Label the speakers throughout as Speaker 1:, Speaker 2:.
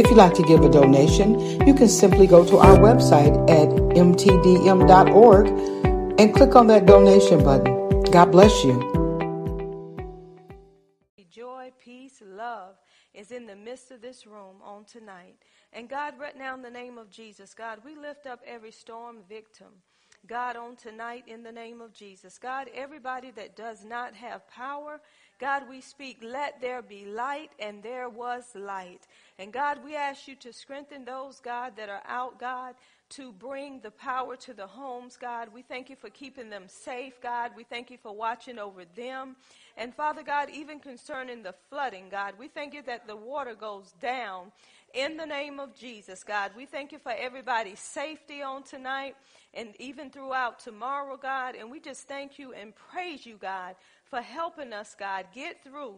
Speaker 1: If you'd like to give a donation, you can simply go to our website at mtdm.org and click on that donation button. God bless you.
Speaker 2: Joy, peace, love is in the midst of this room on tonight. And God, right now in the name of Jesus, God, we lift up every storm victim. God, on tonight in the name of Jesus. God, everybody that does not have power, God, we speak, let there be light, and there was light. And God, we ask you to strengthen those, God, that are out, God, to bring the power to the homes, God. We thank you for keeping them safe, God. We thank you for watching over them. And Father God, even concerning the flooding, God, we thank you that the water goes down in the name of Jesus, God. We thank you for everybody's safety on tonight and even throughout tomorrow, God. And we just thank you and praise you, God, for helping us, God, get through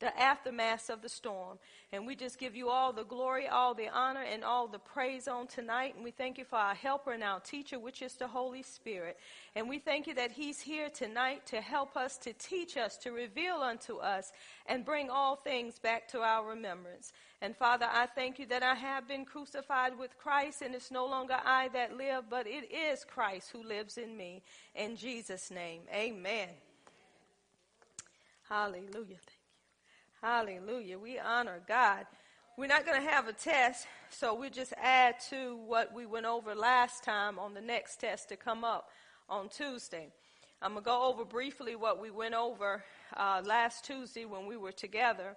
Speaker 2: the aftermath of the storm. And we just give you all the glory, all the honor, and all the praise on tonight. And we thank you for our helper and our teacher, which is the Holy Spirit. And we thank you that he's here tonight to help us, to teach us, to reveal unto us, and bring all things back to our remembrance. And Father, I thank you that I have been crucified with Christ, and it's no longer I that live, but it is Christ who lives in me. In Jesus' name, amen. Hallelujah. Hallelujah. We honor God. We're not going to have a test, so we'll just add to what we went over last time on the next test to come up on Tuesday. I'm going to go over briefly what we went over uh, last Tuesday when we were together.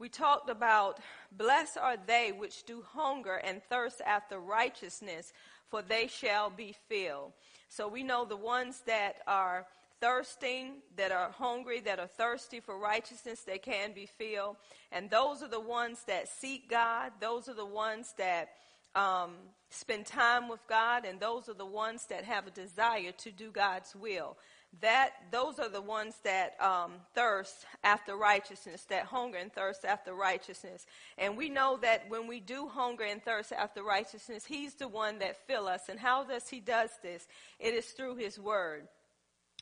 Speaker 2: We talked about, Blessed are they which do hunger and thirst after righteousness, for they shall be filled. So we know the ones that are thirsting, that are hungry, that are thirsty for righteousness, they can be filled. And those are the ones that seek God. Those are the ones that um, spend time with God, and those are the ones that have a desire to do God's will. That those are the ones that um, thirst after righteousness, that hunger and thirst after righteousness. And we know that when we do hunger and thirst after righteousness, He's the one that fill us. And how does He does this? It is through His Word.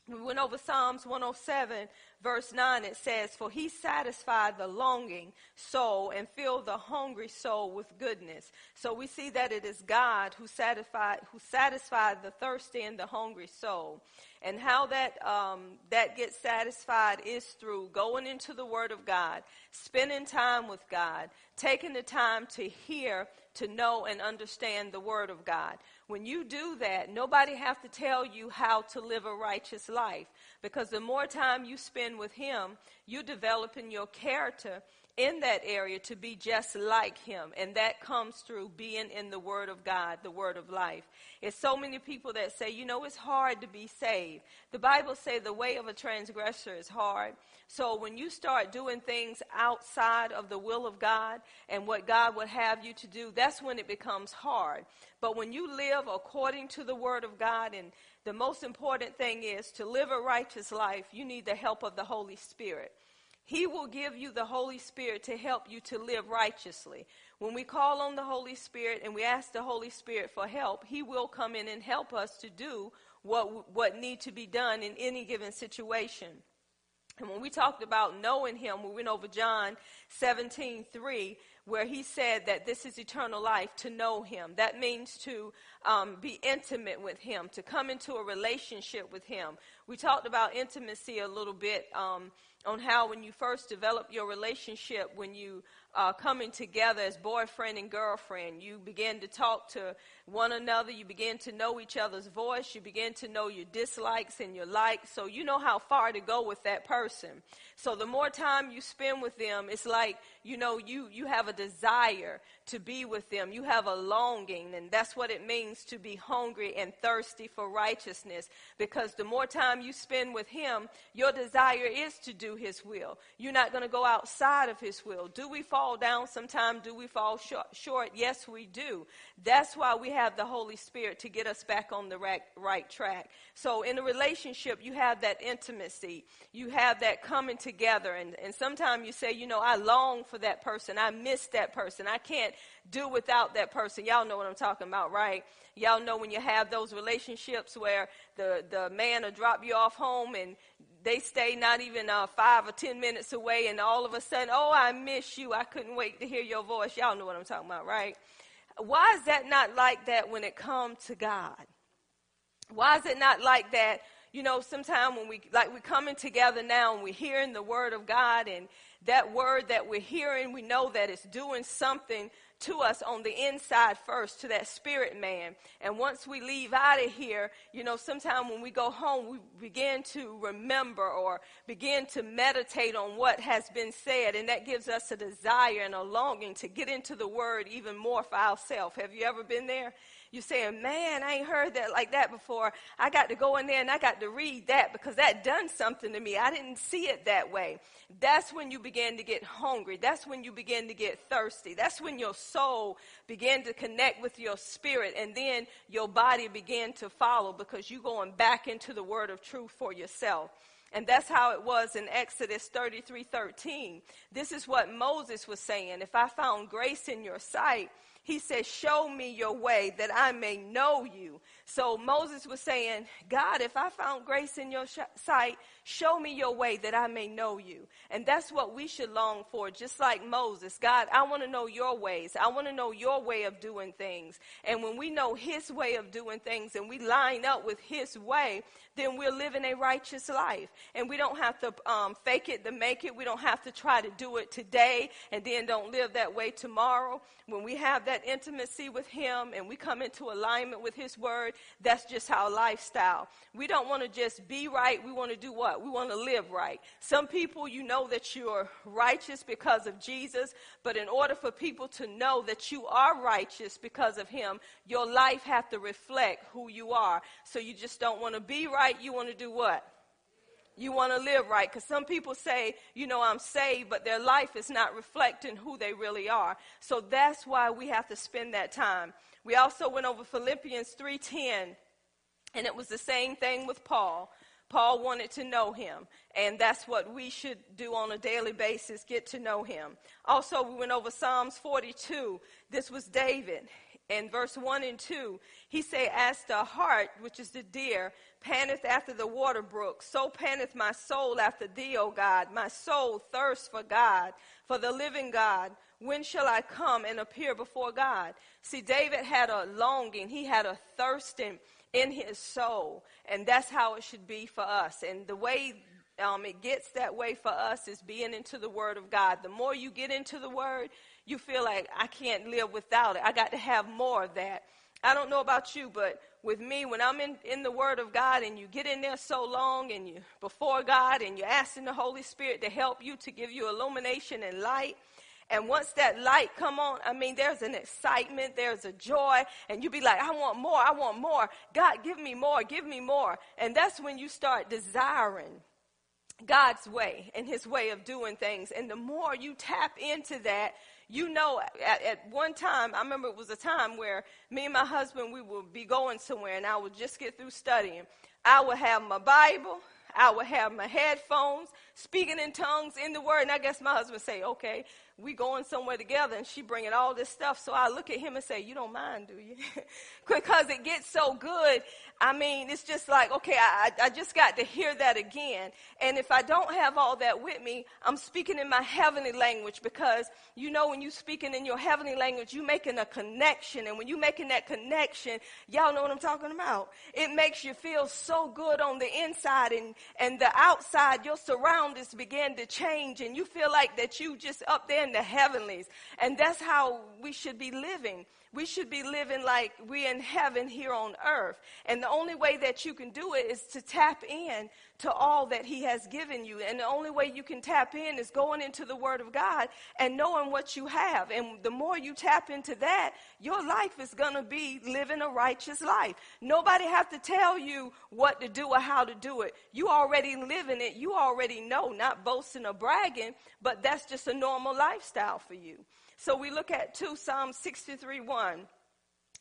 Speaker 2: We went over Psalms 107, verse 9. It says, For he satisfied the longing soul and filled the hungry soul with goodness. So we see that it is God who satisfied, who satisfied the thirsty and the hungry soul. And how that, um, that gets satisfied is through going into the Word of God, spending time with God, taking the time to hear, to know, and understand the Word of God. When you do that, nobody has to tell you how to live a righteous life because the more time you spend with him, you're developing your character in that area to be just like him. And that comes through being in the Word of God, the Word of life. It's so many people that say, you know, it's hard to be saved. The Bible says the way of a transgressor is hard. So when you start doing things outside of the will of God and what God would have you to do, that's when it becomes hard. But when you live according to the Word of God, and the most important thing is to live a righteous life, you need the help of the Holy Spirit. He will give you the Holy Spirit to help you to live righteously. When we call on the Holy Spirit and we ask the Holy Spirit for help, He will come in and help us to do what, what need to be done in any given situation. And when we talked about knowing Him, we went over John 17, 3, where he said that this is eternal life to know him. That means to um, be intimate with him, to come into a relationship with him. We talked about intimacy a little bit um, on how when you first develop your relationship, when you uh, coming together as boyfriend and girlfriend. You begin to talk to one another. You begin to know each other's voice. You begin to know your dislikes and your likes. So you know how far to go with that person. So the more time you spend with them, it's like, you know, you, you have a desire to be with them. You have a longing, and that's what it means to be hungry and thirsty for righteousness. Because the more time you spend with Him, your desire is to do His will. You're not going to go outside of His will. Do we fall down sometime? Do we fall short? Yes, we do. That's why we have the Holy Spirit to get us back on the right, right track. So in a relationship, you have that intimacy. You have that coming together. And, and sometimes you say, you know, I long for that person. I miss that person. I can't do without that person. Y'all know what I'm talking about, right? Y'all know when you have those relationships where the, the man will drop you off home and they stay not even uh, five or ten minutes away, and all of a sudden, oh, I miss you. I couldn't wait to hear your voice. Y'all know what I'm talking about, right? Why is that not like that when it comes to God? Why is it not like that? You know, sometimes when we like we're coming together now and we're hearing the word of God, and that word that we're hearing, we know that it's doing something to us on the inside first, to that spirit man. And once we leave out of here, you know, sometime when we go home, we begin to remember or begin to meditate on what has been said. And that gives us a desire and a longing to get into the word even more for ourselves. Have you ever been there? You're saying, man, I ain't heard that like that before. I got to go in there and I got to read that because that done something to me. I didn't see it that way. That's when you begin to get hungry. That's when you begin to get thirsty. That's when your soul began to connect with your spirit and then your body began to follow because you're going back into the word of truth for yourself. And that's how it was in Exodus 33 13. This is what Moses was saying. If I found grace in your sight, he says, Show me your way that I may know you. So Moses was saying, God, if I found grace in your sh- sight, show me your way that I may know you. And that's what we should long for, just like Moses. God, I want to know your ways. I want to know your way of doing things. And when we know his way of doing things and we line up with his way, then we're living a righteous life. And we don't have to um, fake it to make it. We don't have to try to do it today and then don't live that way tomorrow. When we have that intimacy with him and we come into alignment with his word, that's just our lifestyle. We don't want to just be right. We want to do what? We want to live right. Some people, you know that you're righteous because of Jesus, but in order for people to know that you are righteous because of him, your life have to reflect who you are. So you just don't want to be right, you want to do what? You want to live right. Because some people say, you know, I'm saved, but their life is not reflecting who they really are. So that's why we have to spend that time. We also went over Philippians 3.10, and it was the same thing with Paul. Paul wanted to know him, and that's what we should do on a daily basis, get to know him. Also, we went over Psalms 42. This was David in verse 1 and 2, he say, As the hart, which is the deer, panteth after the water brook, so panteth my soul after thee, O God. My soul thirsts for God, for the living God. When shall I come and appear before God? See, David had a longing, he had a thirsting in his soul, and that's how it should be for us. And the way um, it gets that way for us is being into the Word of God. The more you get into the Word, you feel like I can't live without it. I got to have more of that. I don't know about you, but with me, when I'm in, in the Word of God and you get in there so long and you before God and you're asking the Holy Spirit to help you to give you illumination and light, and once that light come on, I mean, there's an excitement, there's a joy, and you be like, I want more, I want more. God, give me more, give me more. And that's when you start desiring God's way and his way of doing things. And the more you tap into that, you know, at, at, one time, I remember it was a time where me and my husband, we would be going somewhere and I would just get through studying. I would have my Bible, I would have my headphones, speaking in tongues in the word. And I guess my husband say, okay, we going somewhere together and she bringing all this stuff. So I look at him and say, you don't mind, do you? because it gets so good. I mean, it's just like, okay, I, I just got to hear that again. And if I don't have all that with me, I'm speaking in my heavenly language because you know, when you're speaking in your heavenly language, you're making a connection. And when you're making that connection, y'all know what I'm talking about. It makes you feel so good on the inside and, and the outside, your surroundings begin to change and you feel like that you just up there in the heavenlies. And that's how we should be living. We should be living like we're in heaven here on earth. And the only way that you can do it is to tap in to all that He has given you. And the only way you can tap in is going into the Word of God and knowing what you have. And the more you tap into that, your life is going to be living a righteous life. Nobody have to tell you what to do or how to do it. You already living it. You already know, not boasting or bragging, but that's just a normal lifestyle for you. So we look at 2 Psalm 63 1.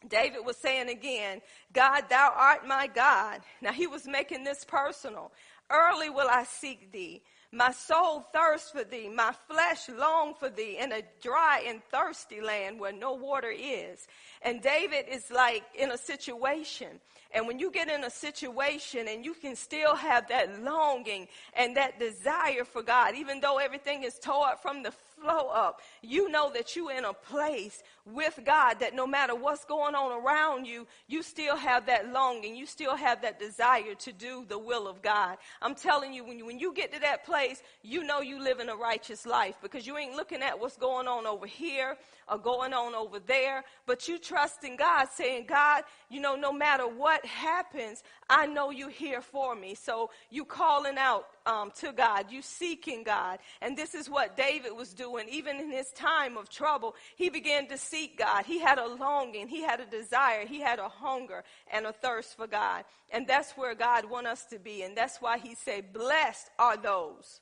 Speaker 2: David was saying again, God, thou art my God. Now he was making this personal. Early will I seek thee. My soul thirsts for thee. My flesh long for thee in a dry and thirsty land where no water is. And David is like in a situation. And when you get in a situation and you can still have that longing and that desire for God, even though everything is tore from the flow up, you know that you're in a place with God that no matter what's going on around you, you still have that longing. You still have that desire to do the will of God. I'm telling you, when you, when you get to that place, you know you live in a righteous life because you ain't looking at what's going on over here or going on over there, but you trust in God saying, God, you know, no matter what happens, I know you're here for me. So you calling out um, to God, you seeking God. And this is what David was doing. Even in his time of trouble, he began to seek God. He had a longing, he had a desire, he had a hunger and a thirst for God. And that's where God wants us to be. And that's why he said, Blessed are those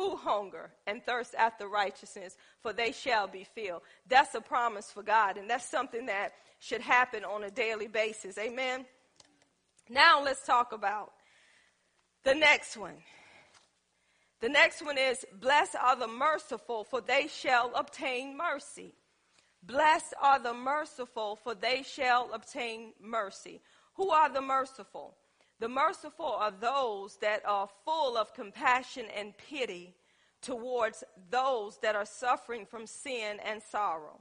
Speaker 2: who hunger and thirst after righteousness, for they shall be filled. That's a promise for God, and that's something that should happen on a daily basis. Amen. Now let's talk about the next one. The next one is Blessed are the merciful, for they shall obtain mercy. Blessed are the merciful, for they shall obtain mercy. Who are the merciful? The merciful are those that are full of compassion and pity towards those that are suffering from sin and sorrow.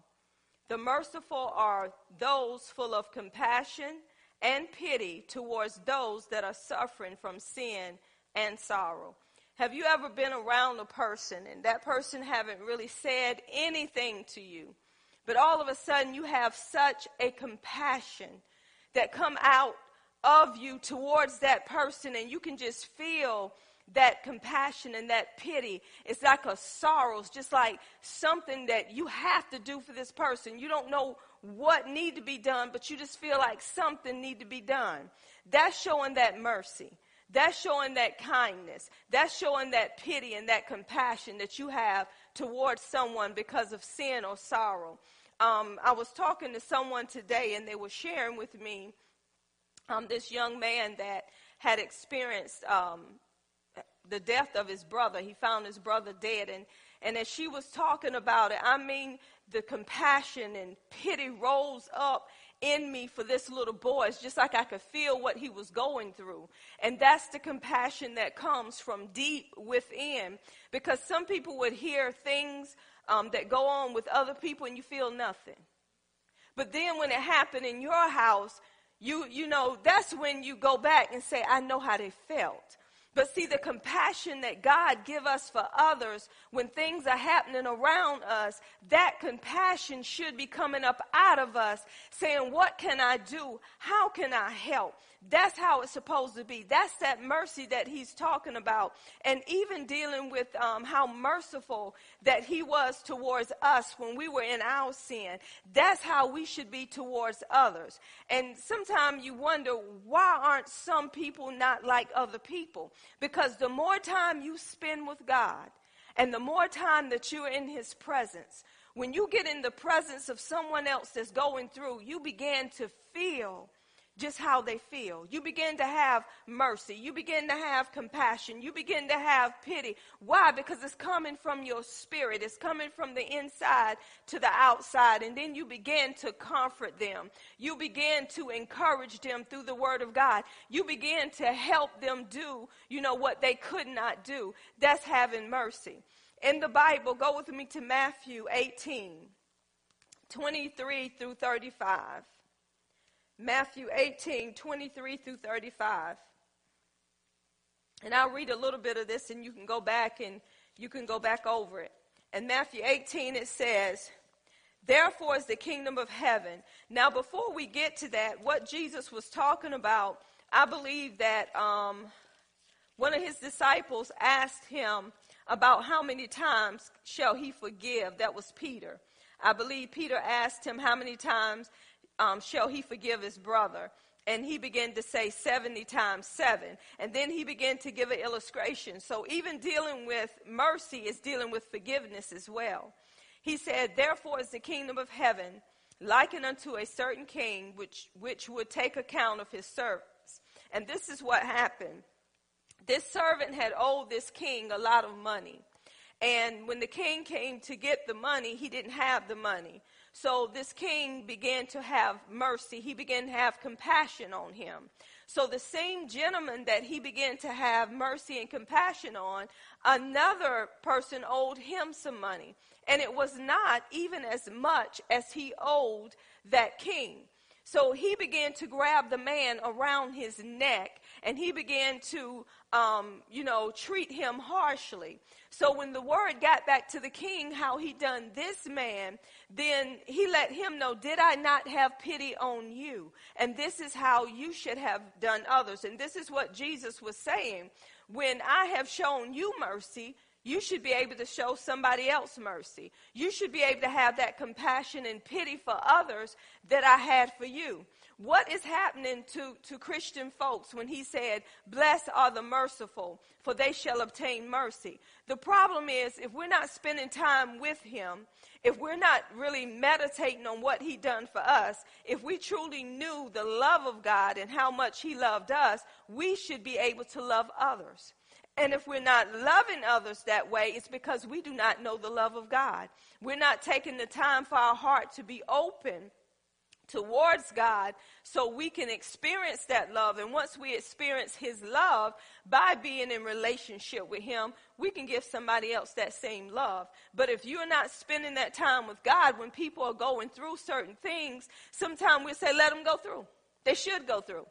Speaker 2: The merciful are those full of compassion and pity towards those that are suffering from sin and sorrow. Have you ever been around a person and that person haven't really said anything to you, but all of a sudden you have such a compassion that come out of you towards that person and you can just feel that compassion and that pity. It's like a sorrow. It's just like something that you have to do for this person. You don't know what need to be done, but you just feel like something need to be done. That's showing that mercy. That's showing that kindness. That's showing that pity and that compassion that you have towards someone because of sin or sorrow. Um, I was talking to someone today and they were sharing with me um, this young man that had experienced um, the death of his brother. He found his brother dead. And, and as she was talking about it, I mean, the compassion and pity rose up in me for this little boy. It's just like I could feel what he was going through. And that's the compassion that comes from deep within. Because some people would hear things um, that go on with other people and you feel nothing. But then when it happened in your house, you, you know, that's when you go back and say, I know how they felt. But see, the compassion that God give us for others when things are happening around us, that compassion should be coming up out of us saying, what can I do? How can I help? That's how it's supposed to be. That's that mercy that he's talking about. And even dealing with um, how merciful that he was towards us when we were in our sin. That's how we should be towards others. And sometimes you wonder, why aren't some people not like other people? Because the more time you spend with God, and the more time that you're in his presence, when you get in the presence of someone else that's going through, you begin to feel just how they feel. You begin to have mercy. You begin to have compassion. You begin to have pity. Why? Because it's coming from your spirit. It's coming from the inside to the outside. And then you begin to comfort them. You begin to encourage them through the word of God. You begin to help them do, you know, what they could not do. That's having mercy. In the Bible, go with me to Matthew 18, 23 through 35. Matthew 18, 23 through 35. And I'll read a little bit of this and you can go back and you can go back over it. In Matthew 18, it says, Therefore is the kingdom of heaven. Now, before we get to that, what Jesus was talking about, I believe that um, one of his disciples asked him about how many times shall he forgive. That was Peter. I believe Peter asked him how many times um, shall he forgive his brother. And he began to say 70 times 7. And then he began to give an illustration. So even dealing with mercy is dealing with forgiveness as well. He said, Therefore is the kingdom of heaven likened unto a certain king which, which would take account of his servants. And this is what happened. This servant had owed this king a lot of money. And when the king came to get the money, he didn't have the money. So this king began to have mercy. He began to have compassion on him. So the same gentleman that he began to have mercy and compassion on, another person owed him some money. And it was not even as much as he owed that king. So he began to grab the man around his neck and he began to, um, you know, treat him harshly. So when the word got back to the king how he done this man, then he let him know, did I not have pity on you? And this is how you should have done others. And this is what Jesus was saying. When I have shown you mercy, you should be able to show somebody else mercy. You should be able to have that compassion and pity for others that I had for you. What is happening to, to Christian folks when he said, Blessed are the merciful, for they shall obtain mercy? The problem is, if we're not spending time with him, if we're not really meditating on what he done for us, if we truly knew the love of God and how much he loved us, we should be able to love others. And if we're not loving others that way, it's because we do not know the love of God. We're not taking the time for our heart to be open towards God so we can experience that love. And once we experience His love by being in relationship with Him, we can give somebody else that same love. But if you're not spending that time with God, when people are going through certain things, sometimes we say, let them go through. They should go through.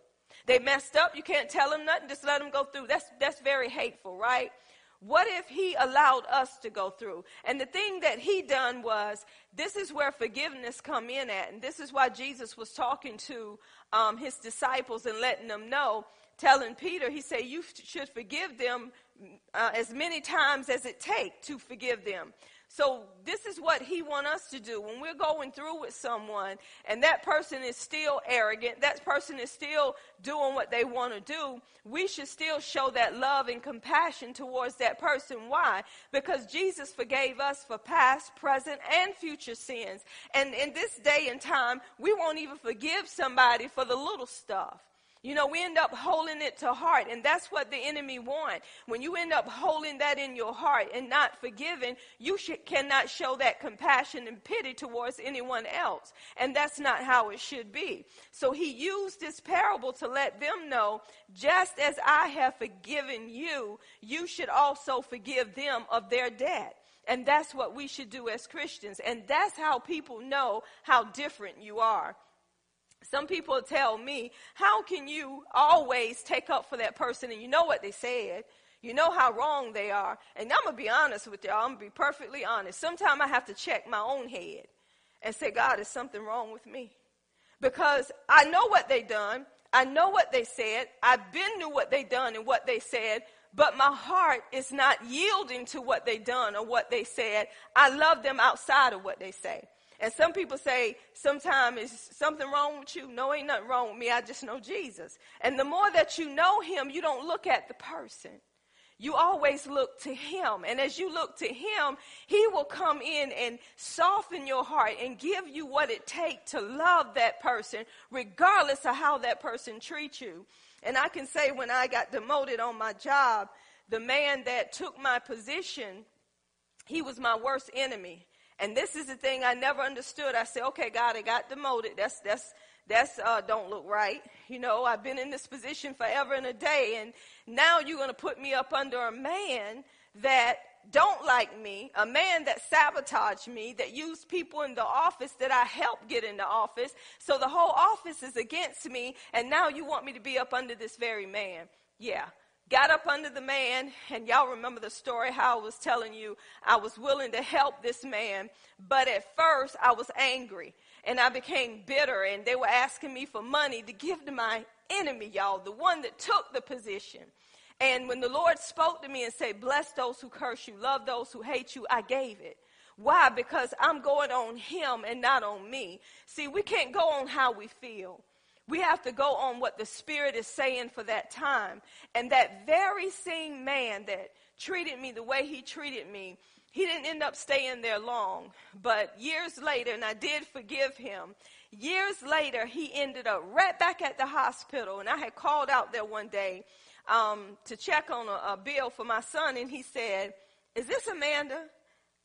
Speaker 2: They messed up. You can't tell them nothing. Just let them go through. That's, that's very hateful, right? What if he allowed us to go through? And the thing that he done was, this is where forgiveness come in at. And this is why Jesus was talking to um, his disciples and letting them know, telling Peter, he said, you should forgive them uh, as many times as it take to forgive them. So this is what he want us to do when we're going through with someone and that person is still arrogant, that person is still doing what they want to do, we should still show that love and compassion towards that person. Why? Because Jesus forgave us for past, present, and future sins. And in this day and time, we won't even forgive somebody for the little stuff. You know, we end up holding it to heart, and that's what the enemy wants. When you end up holding that in your heart and not forgiving, you should, cannot show that compassion and pity towards anyone else. And that's not how it should be. So he used this parable to let them know, just as I have forgiven you, you should also forgive them of their debt. And that's what we should do as Christians. And that's how people know how different you are. Some people tell me, how can you always take up for that person and you know what they said? You know how wrong they are. And I'm going to be honest with y'all. I'm going to be perfectly honest. Sometimes I have to check my own head and say, God, is something wrong with me? Because I know what they done. I know what they said. I've been knew what they done and what they said, but my heart is not yielding to what they done or what they said. I love them outside of what they say. And some people say, sometimes something wrong with you? No, ain't nothing wrong with me. I just know Jesus. And the more that you know him, you don't look at the person. You always look to him. And as you look to him, he will come in and soften your heart and give you what it takes to love that person, regardless of how that person treats you. And I can say when I got demoted on my job, the man that took my position, he was my worst enemy. And this is the thing I never understood. I said, okay, God, I got demoted. That's, that's, that's, uh, don't look right. You know, I've been in this position forever and a day. And now you're going to put me up under a man that don't like me, a man that sabotaged me, that used people in the office that I helped get into office. So the whole office is against me. And now you want me to be up under this very man. Yeah. Got up under the man, and y'all remember the story how I was telling you I was willing to help this man, but at first I was angry and I became bitter, and they were asking me for money to give to my enemy, y'all, the one that took the position. And when the Lord spoke to me and said, Bless those who curse you, love those who hate you, I gave it. Why? Because I'm going on him and not on me. See, we can't go on how we feel. We have to go on what the Spirit is saying for that time. And that very same man that treated me the way he treated me, he didn't end up staying there long. But years later, and I did forgive him, years later, he ended up right back at the hospital. And I had called out there one day um, to check on a, a bill for my son, and he said, Is this Amanda?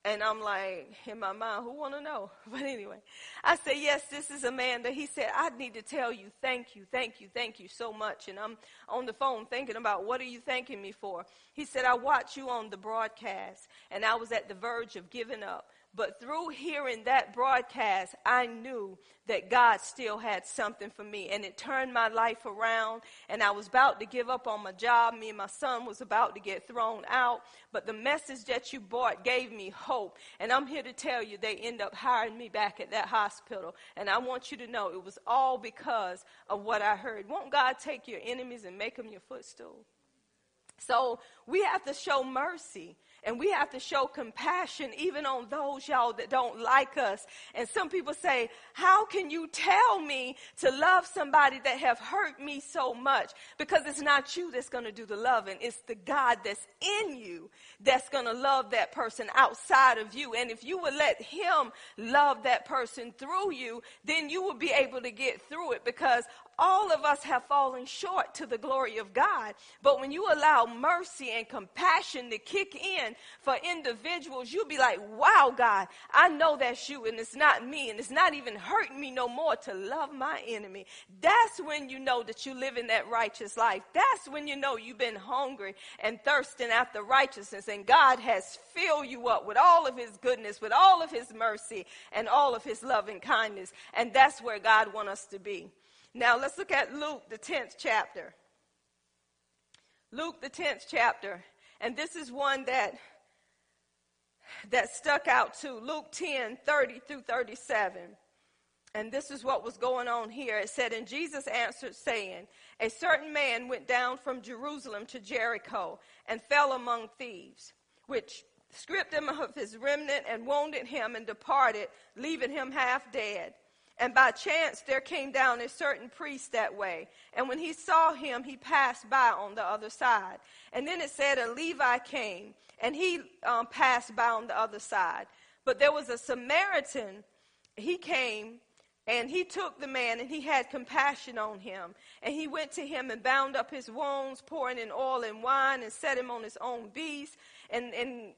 Speaker 2: And I'm like, in my mind, who want to know? But anyway, I said, yes, this is Amanda. He said, I need to tell you, thank you, thank you, thank you so much. And I'm on the phone thinking about what are you thanking me for? He said, I watched you on the broadcast and I was at the verge of giving up. But through hearing that broadcast, I knew that God still had something for me. And it turned my life around. And I was about to give up on my job. Me and my son was about to get thrown out. But the message that you brought gave me hope. And I'm here to tell you, they end up hiring me back at that hospital. And I want you to know it was all because of what I heard. Won't God take your enemies and make them your footstool? So we have to show mercy. And we have to show compassion even on those, y'all, that don't like us. And some people say, how can you tell me to love somebody that have hurt me so much? Because it's not you that's going to do the loving. It's the God that's in you that's going to love that person outside of you. And if you would let him love that person through you, then you will be able to get through it because all of us have fallen short to the glory of God. But when you allow mercy and compassion to kick in for individuals, you'll be like, wow, God, I know that's you and it's not me and it's not even hurting me no more to love my enemy. That's when you know that you live in that righteous life. That's when you know you've been hungry and thirsting after righteousness and God has filled you up with all of his goodness, with all of his mercy and all of his loving kindness. And that's where God wants us to be. Now let's look at Luke, the 10th chapter. Luke, the 10th chapter. And this is one that that stuck out to Luke 10, 30 through 37. And this is what was going on here. It said, And Jesus answered, saying, A certain man went down from Jerusalem to Jericho and fell among thieves, which stripped him of his remnant and wounded him and departed, leaving him half dead. And by chance there came down a certain priest that way. And when he saw him, he passed by on the other side. And then it said a Levi came, and he um, passed by on the other side. But there was a Samaritan, he came, and he took the man, and he had compassion on him. And he went to him and bound up his wounds, pouring in oil and wine, and set him on his own beast. And, and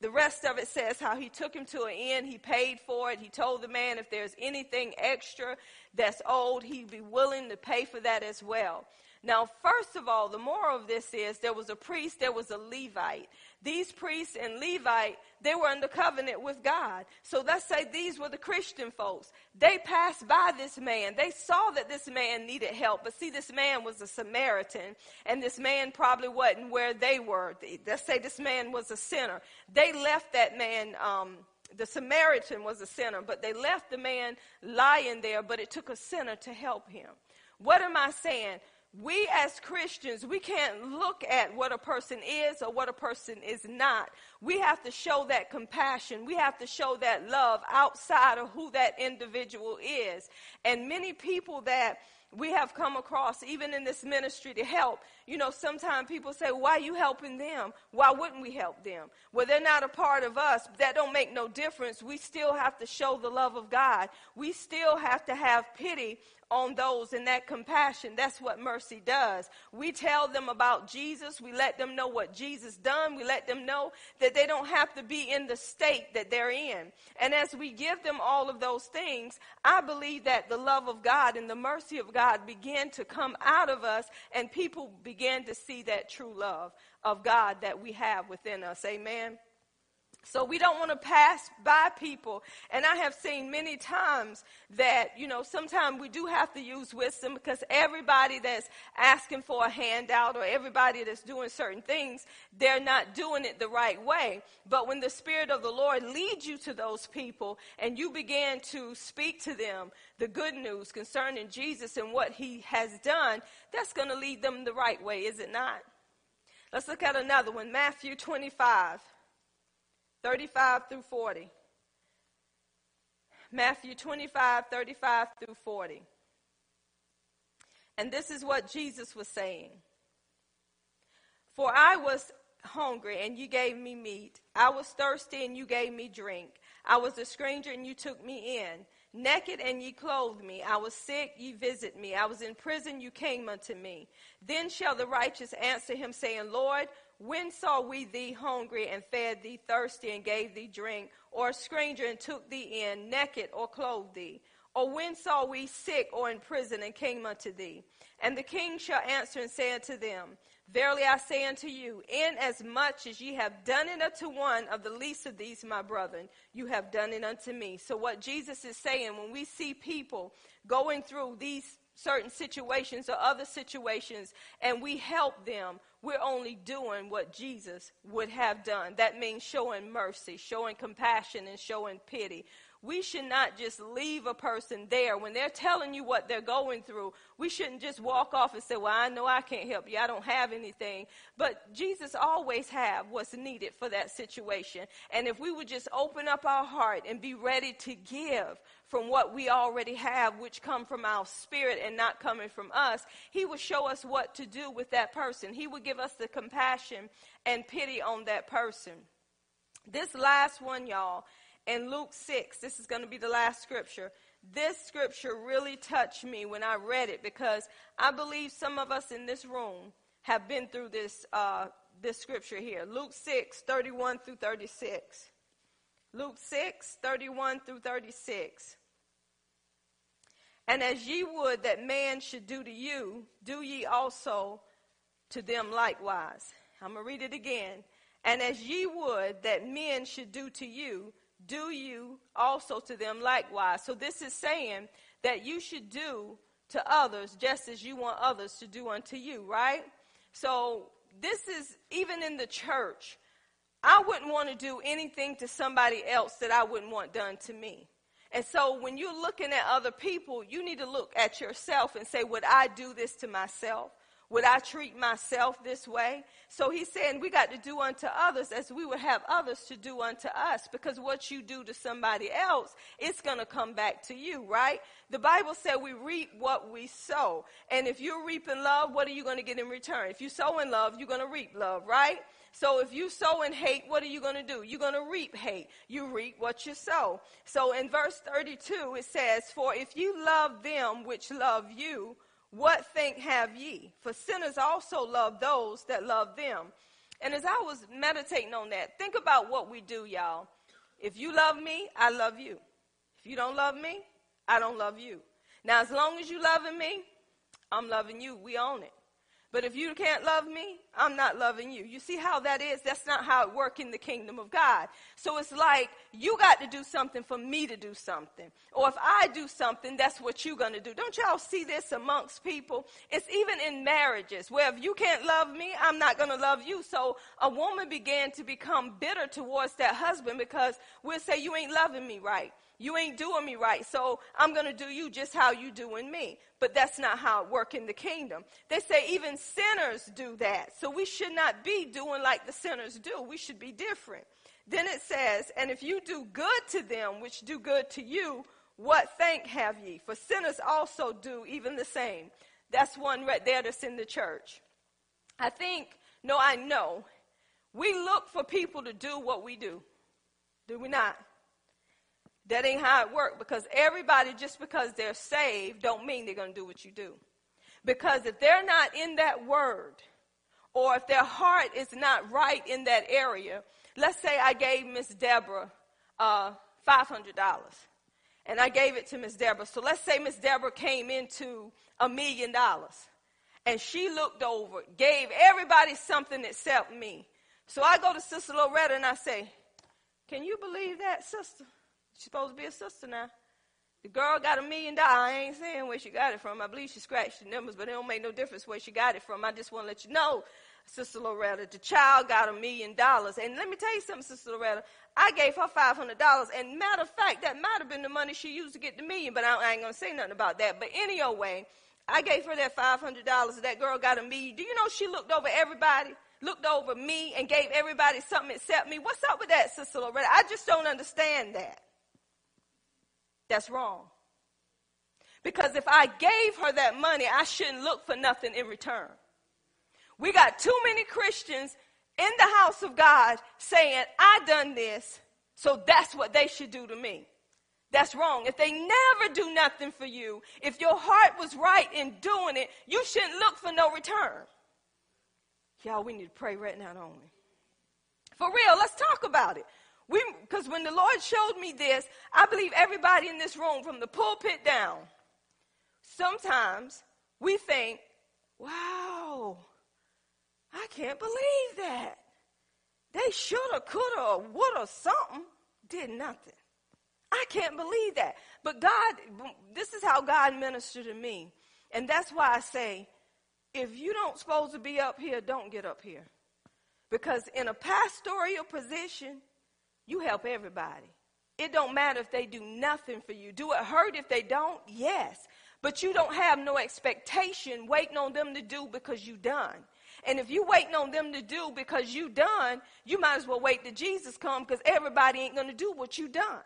Speaker 2: the rest of it says how he took him to an inn, he paid for it. He told the man if there's anything extra that's owed, he'd be willing to pay for that as well. Now, first of all, the moral of this is there was a priest, there was a Levite. These priests and Levite, they were under covenant with God. So let's say these were the Christian folks. They passed by this man. They saw that this man needed help. But see, this man was a Samaritan, and this man probably wasn't where they were. Let's say this man was a sinner. They left that man. Um, the Samaritan was a sinner, but they left the man lying there, but it took a sinner to help him. What am I saying? We as Christians, we can't look at what a person is or what a person is not. We have to show that compassion. We have to show that love outside of who that individual is. And many people that we have come across, even in this ministry, to help. You know, sometimes people say, Why are you helping them? Why wouldn't we help them? Well, they're not a part of us. That don't make no difference. We still have to show the love of God. We still have to have pity on those and that compassion. That's what mercy does. We tell them about Jesus. We let them know what Jesus done. We let them know that they don't have to be in the state that they're in. And as we give them all of those things, I believe that the love of God and the mercy of God begin to come out of us and people begin to see that true love of God that we have within us. Amen. So we don't want to pass by people. And I have seen many times that, you know, sometimes we do have to use wisdom because everybody that's asking for a handout or everybody that's doing certain things, they're not doing it the right way. But when the Spirit of the Lord leads you to those people and you begin to speak to them the good news concerning Jesus and what he has done, that's going to lead them the right way, is it not? Let's look at another one Matthew 25. 35 through 40. Matthew 25, 35 through 40. And this is what Jesus was saying. For I was hungry and you gave me meat. I was thirsty and you gave me drink. I was a stranger and you took me in. Naked and ye clothed me. I was sick, ye visited me. I was in prison, you came unto me. Then shall the righteous answer him, saying, Lord, when saw we thee hungry and fed thee, thirsty and gave thee drink, or a stranger and took thee in, naked or clothed thee? Or when saw we sick or in prison and came unto thee? And the king shall answer and say unto them, Verily I say unto you, inasmuch as ye have done it unto one of the least of these, my brethren, you have done it unto me. So, what Jesus is saying, when we see people going through these certain situations or other situations and we help them, we're only doing what Jesus would have done. That means showing mercy, showing compassion, and showing pity. We should not just leave a person there when they're telling you what they're going through. We shouldn't just walk off and say, "Well, I know I can't help you. I don't have anything." But Jesus always have what's needed for that situation. And if we would just open up our heart and be ready to give from what we already have, which come from our spirit and not coming from us, He will show us what to do with that person. He will give us the compassion and pity on that person. This last one, y'all, in Luke 6, this is going to be the last scripture. This scripture really touched me when I read it because I believe some of us in this room have been through this, uh, this scripture here. Luke 6, 31 through 36. Luke 6, 31 through 36. And as ye would that man should do to you, do ye also to them likewise. I'm going to read it again. And as ye would that men should do to you, do you also to them likewise. So this is saying that you should do to others just as you want others to do unto you, right? So this is even in the church. I wouldn't want to do anything to somebody else that I wouldn't want done to me. And so when you're looking at other people, you need to look at yourself and say, Would I do this to myself? Would I treat myself this way? So he's saying we got to do unto others as we would have others to do unto us because what you do to somebody else, it's going to come back to you, right? The Bible said we reap what we sow. And if you're reaping love, what are you going to get in return? If you sow in love, you're going to reap love, right? So if you sow in hate, what are you going to do? You're going to reap hate. You reap what you sow. So in verse 32, it says, For if you love them which love you, what think have ye? For sinners also love those that love them. And as I was meditating on that, think about what we do, y'all. If you love me, I love you. If you don't love me, I don't love you. Now, as long as you loving me, I'm loving you. We own it. But if you can't love me, I'm not loving you. You see how that is? That's not how it works in the kingdom of God. So it's like you got to do something for me to do something. Or if I do something, that's what you're going to do. Don't y'all see this amongst people? It's even in marriages where if you can't love me, I'm not going to love you. So a woman began to become bitter towards that husband because we'll say, You ain't loving me right. You ain't doing me right, so I'm going to do you just how you doing me. But that's not how it work in the kingdom. They say even sinners do that. So we should not be doing like the sinners do. We should be different. Then it says, and if you do good to them, which do good to you, what thank have ye? For sinners also do even the same. That's one right there that's in the church. I think, no, I know, we look for people to do what we do. Do we not? That ain't how it works because everybody, just because they're saved, don't mean they're going to do what you do. Because if they're not in that word, or if their heart is not right in that area, let's say I gave Miss Deborah uh, $500 and I gave it to Miss Deborah. So let's say Miss Deborah came into a million dollars and she looked over, gave everybody something except me. So I go to Sister Loretta and I say, Can you believe that, sister? She's supposed to be a sister now. The girl got a million dollars. I ain't saying where she got it from. I believe she scratched the numbers, but it don't make no difference where she got it from. I just want to let you know, Sister Loretta, the child got a million dollars. And let me tell you something, Sister Loretta. I gave her $500. And matter of fact, that might have been the money she used to get the million, but I, I ain't going to say nothing about that. But anyway, I gave her that $500. That girl got a million. Do you know she looked over everybody? Looked over me and gave everybody something except me. What's up with that, Sister Loretta? I just don't understand that. That's wrong. Because if I gave her that money, I shouldn't look for nothing in return. We got too many Christians in the house of God saying, I done this, so that's what they should do to me. That's wrong. If they never do nothing for you, if your heart was right in doing it, you shouldn't look for no return. Y'all, we need to pray right now, don't we? For real, let's talk about it. Because when the Lord showed me this, I believe everybody in this room, from the pulpit down, sometimes we think, wow, I can't believe that. They shoulda, coulda, woulda something, did nothing. I can't believe that. But God, this is how God ministered to me. And that's why I say, if you don't supposed to be up here, don't get up here. Because in a pastoral position, you help everybody. It don't matter if they do nothing for you. Do it hurt if they don't? Yes. But you don't have no expectation waiting on them to do because you done. And if you waiting on them to do because you done, you might as well wait till Jesus come because everybody ain't going to do what you done.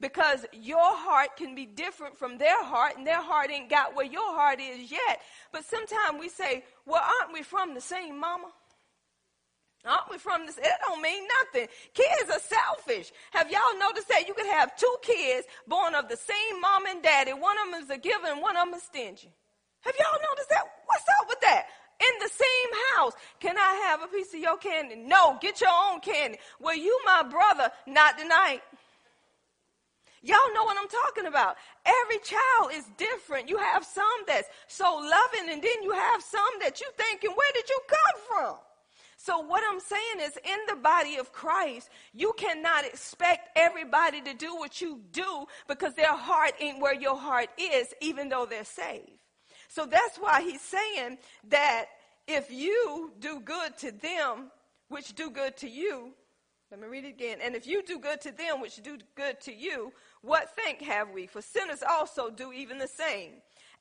Speaker 2: Because your heart can be different from their heart and their heart ain't got where your heart is yet. But sometimes we say, well, aren't we from the same mama? We from this? It don't mean nothing. Kids are selfish. Have y'all noticed that you could have two kids born of the same mom and daddy? One of them is a giver and one of them is stingy. Have y'all noticed that? What's up with that? In the same house, can I have a piece of your candy? No, get your own candy. Well, you my brother, not tonight. Y'all know what I'm talking about. Every child is different. You have some that's so loving, and then you have some that you thinking, where did you come from? So, what I'm saying is, in the body of Christ, you cannot expect everybody to do what you do because their heart ain't where your heart is, even though they're saved. So, that's why he's saying that if you do good to them, which do good to you, let me read it again. And if you do good to them, which do good to you, what thank have we? For sinners also do even the same.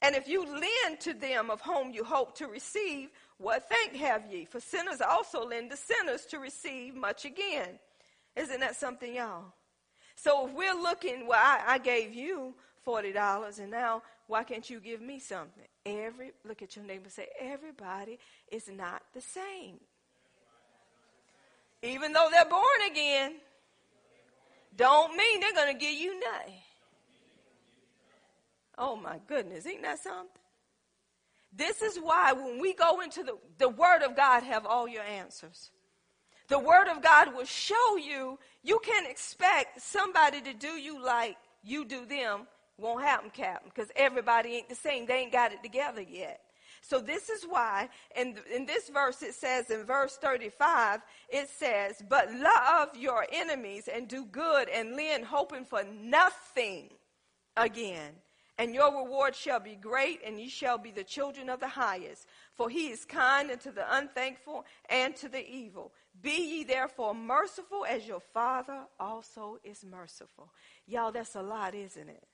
Speaker 2: And if you lend to them of whom you hope to receive, what thank have ye? For sinners also lend to sinners to receive much again. Isn't that something, y'all? So if we're looking, well, I, I gave you $40 and now why can't you give me something? Every look at your neighbor say, everybody is not the same. Even though they're born again, don't mean they're going to give you nothing. Oh my goodness, ain't that something? This is why when we go into the, the Word of God have all your answers. The Word of God will show you, you can't expect somebody to do you like you do them. Won't happen, Captain, because everybody ain't the same. They ain't got it together yet. So this is why, in, in this verse, it says in verse 35, it says, But love your enemies and do good and lend, hoping for nothing again and your reward shall be great, and ye shall be the children of the highest. For he is kind unto the unthankful and to the evil. Be ye therefore merciful as your Father also is merciful. Y'all, that's a lot, isn't it?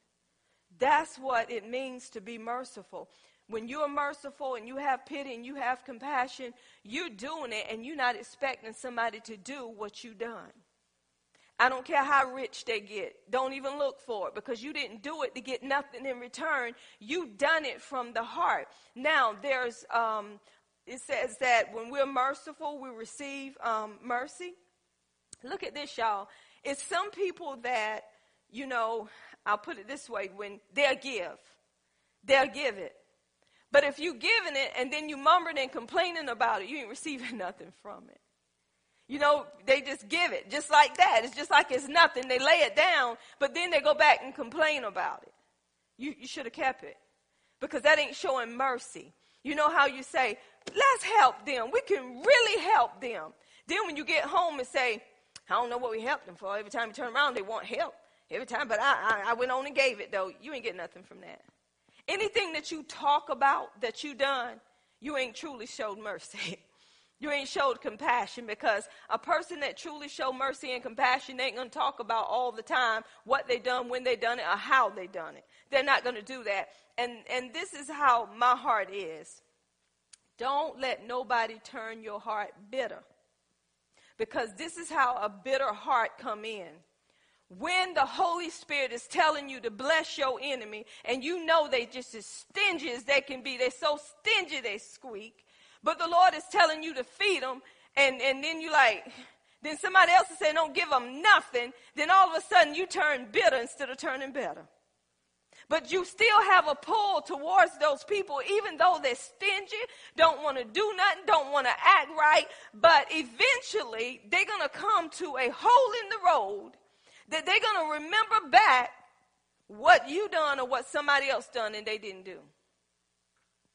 Speaker 2: That's what it means to be merciful. When you're merciful and you have pity and you have compassion, you're doing it and you're not expecting somebody to do what you've done. I don't care how rich they get. Don't even look for it because you didn't do it to get nothing in return. You done it from the heart. Now, there's, um, it says that when we're merciful, we receive um, mercy. Look at this, y'all. It's some people that, you know, I'll put it this way when they'll give, they'll give it. But if you giving it and then you mumbling and complaining about it, you ain't receiving nothing from it. You know, they just give it just like that. It's just like it's nothing. They lay it down, but then they go back and complain about it. You, you should have kept it because that ain't showing mercy. You know how you say, let's help them. We can really help them. Then when you get home and say, I don't know what we helped them for. Every time you turn around, they want help. Every time, but I, I, I went on and gave it though. You ain't get nothing from that. Anything that you talk about that you done, you ain't truly showed mercy. You ain't showed compassion because a person that truly show mercy and compassion ain't to talk about all the time what they done, when they done it, or how they done it. They're not to do that. And, and this is how my heart is. Don't let nobody turn your heart bitter because this is how a bitter heart come in when the Holy Spirit is telling you to bless your enemy, and you know they just as stingy as they can be, they're so stingy they squeak, but the Lord is telling you to feed them, and, and then you like, then somebody else is saying, don't give them nothing, then all of a sudden you turn bitter instead of turning better. But you still have a pull towards those people, even though they're stingy, don't want to do nothing, don't want to act right. But eventually, they're going to come to a hole in the road that they're going to remember back what you done or what somebody else done and they didn't do.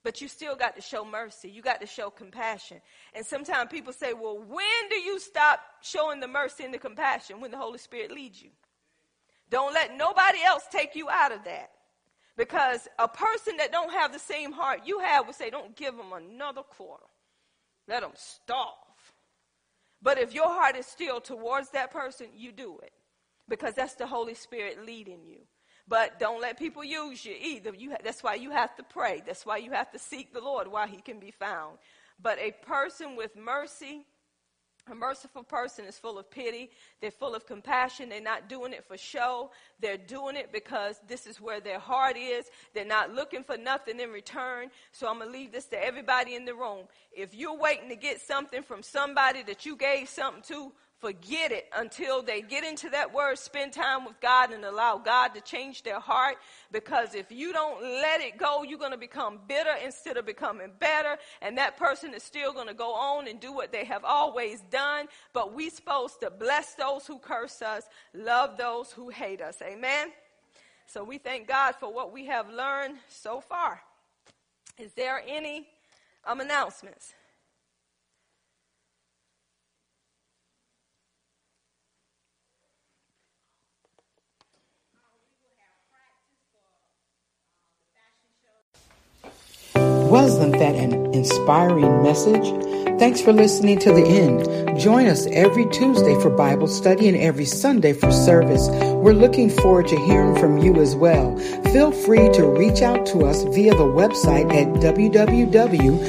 Speaker 2: But you still got to show mercy. You got to show compassion. And sometimes people say, well, when do you stop showing the mercy and the compassion? When the Holy Spirit leads you. Don't let nobody else take you out of that. Because a person that don't have the same heart you have would say, don't give them another quarter. Let them starve. But if your heart is still towards that person, you do it because that's the Holy Spirit leading you. But don't let people use you either. You, that's why you have to pray. That's why you have to seek the Lord while he can be found. But a person with mercy, a merciful person is full of pity. They're full of compassion. They're not doing it for show. They're doing it because this is where their heart is. They're not looking for nothing in return. So I'm going to leave this to everybody in the room. If you're waiting to get something from somebody that you gave something to, forget it until they get into that word, spend time with God, and allow God to change their heart. Because if you don't let it go, you're going to become bitter instead of becoming better. And that person is still going to go on and do what they have always done. But we're supposed to bless those who curse us, love those who hate us. Amen? So we thank God for what we have learned so far. Is there any um, announcements?
Speaker 1: Wasn't that an inspiring message? Thanks for listening to the end. Join us every Tuesday for Bible study and every Sunday for service. We're looking forward to hearing from you as well. Feel free to reach out to us via the website at www.mtdm.org.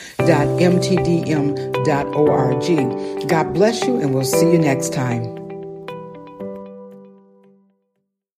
Speaker 1: God bless you and we'll see you next time.